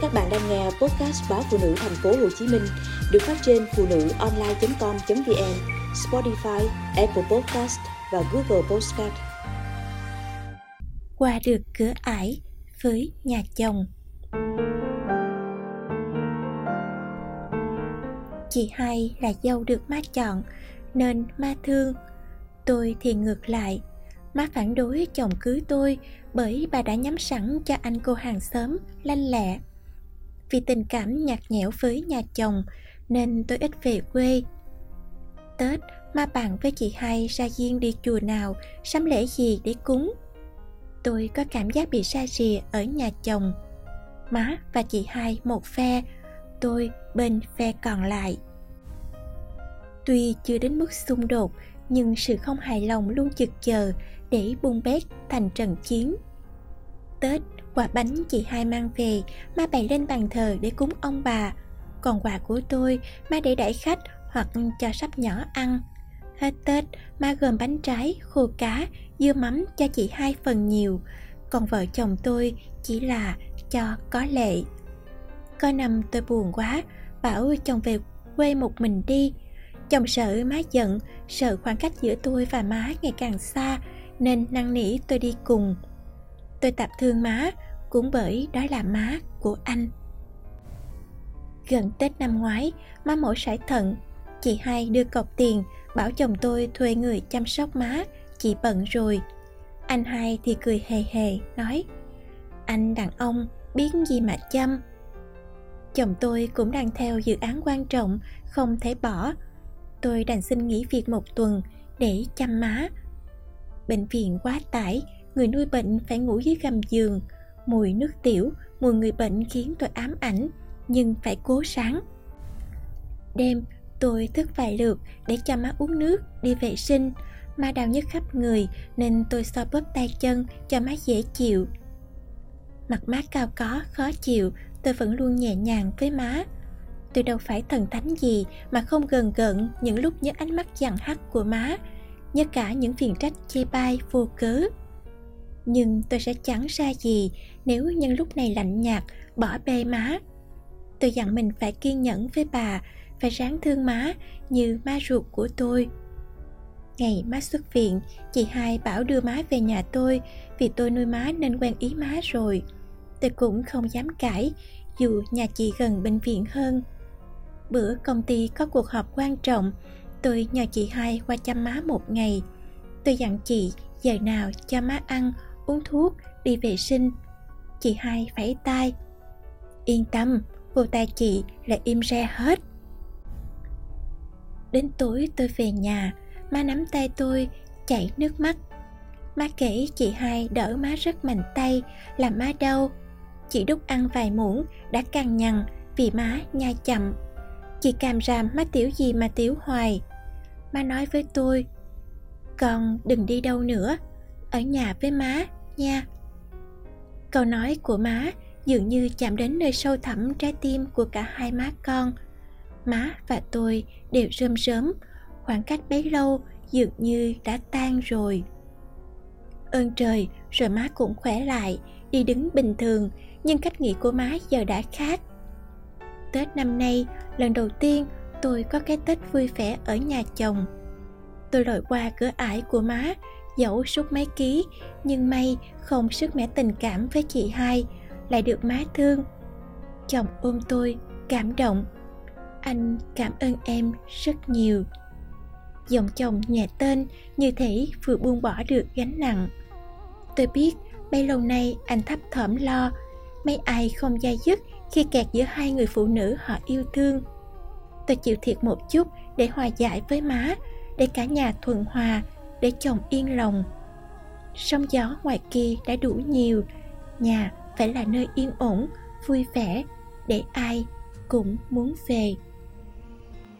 Các bạn đang nghe podcast báo phụ nữ thành phố Hồ Chí Minh được phát trên phụ nữ online.com.vn, Spotify, Apple Podcast và Google Podcast. Qua được cửa ải với nhà chồng. Chị hai là dâu được má chọn nên má thương. Tôi thì ngược lại, má phản đối chồng cưới tôi bởi bà đã nhắm sẵn cho anh cô hàng xóm lanh lẹ vì tình cảm nhạt nhẽo với nhà chồng, nên tôi ít về quê. Tết ma bạn với chị hai ra riêng đi chùa nào, sắm lễ gì để cúng? Tôi có cảm giác bị xa rìa ở nhà chồng. Má và chị hai một phe, tôi bên phe còn lại. Tuy chưa đến mức xung đột, nhưng sự không hài lòng luôn chực chờ để bung bét thành trận chiến. Tết Quả bánh chị hai mang về, ma bày lên bàn thờ để cúng ông bà. Còn quà của tôi, ma để đãi khách hoặc cho sắp nhỏ ăn. Hết Tết, ma gồm bánh trái, khô cá, dưa mắm cho chị hai phần nhiều. Còn vợ chồng tôi chỉ là cho có lệ. Có năm tôi buồn quá, bảo chồng về quê một mình đi. Chồng sợ má giận, sợ khoảng cách giữa tôi và má ngày càng xa, nên năn nỉ tôi đi cùng. Tôi tạm thương má, cũng bởi đó là má của anh. Gần tết năm ngoái, má mổ sải thận, chị hai đưa cọc tiền, bảo chồng tôi thuê người chăm sóc má, chị bận rồi. Anh hai thì cười hề hề, nói, anh đàn ông, biết gì mà chăm? Chồng tôi cũng đang theo dự án quan trọng, không thể bỏ. Tôi đành xin nghỉ việc một tuần để chăm má. Bệnh viện quá tải, người nuôi bệnh phải ngủ dưới gầm giường mùi nước tiểu, mùi người bệnh khiến tôi ám ảnh, nhưng phải cố sáng. Đêm, tôi thức vài lượt để cho má uống nước, đi vệ sinh. Má đau nhức khắp người nên tôi xoa bóp tay chân cho má dễ chịu. Mặt má cao có, khó chịu, tôi vẫn luôn nhẹ nhàng với má. Tôi đâu phải thần thánh gì mà không gần gận những lúc nhớ ánh mắt dằn hắt của má, nhớ cả những phiền trách chê bai vô cớ nhưng tôi sẽ chẳng ra gì nếu nhân lúc này lạnh nhạt, bỏ bê má. Tôi dặn mình phải kiên nhẫn với bà, phải ráng thương má như má ruột của tôi. Ngày má xuất viện, chị hai bảo đưa má về nhà tôi vì tôi nuôi má nên quen ý má rồi. Tôi cũng không dám cãi, dù nhà chị gần bệnh viện hơn. Bữa công ty có cuộc họp quan trọng, tôi nhờ chị hai qua chăm má một ngày. Tôi dặn chị giờ nào cho má ăn uống thuốc, đi vệ sinh. Chị hai phẩy tay. Yên tâm vô tay chị là im re hết. Đến tối tôi về nhà, má nắm tay tôi, chảy nước mắt. Má kể chị hai đỡ má rất mạnh tay, làm má đau. Chị đút ăn vài muỗng đã căng nhằn vì má nhai chậm. Chị càm ràm má tiểu gì mà tiểu hoài. Má nói với tôi, con đừng đi đâu nữa, ở nhà với má nha. Câu nói của má dường như chạm đến nơi sâu thẳm trái tim của cả hai má con. Má và tôi đều rơm rớm, khoảng cách bấy lâu dường như đã tan rồi. Ơn trời, rồi má cũng khỏe lại, đi đứng bình thường, nhưng cách nghĩ của má giờ đã khác. Tết năm nay, lần đầu tiên tôi có cái tết vui vẻ ở nhà chồng. Tôi lội qua cửa ải của má dẫu suốt mấy ký, nhưng may không sức mẻ tình cảm với chị hai lại được má thương. Chồng ôm tôi cảm động. Anh cảm ơn em rất nhiều. Giọng chồng nhẹ tên như thể vừa buông bỏ được gánh nặng. Tôi biết bấy lâu nay anh thấp thỏm lo, mấy ai không dai dứt khi kẹt giữa hai người phụ nữ họ yêu thương. Tôi chịu thiệt một chút để hòa giải với má, để cả nhà thuận hòa để chồng yên lòng. Sóng gió ngoài kia đã đủ nhiều, nhà phải là nơi yên ổn, vui vẻ để ai cũng muốn về.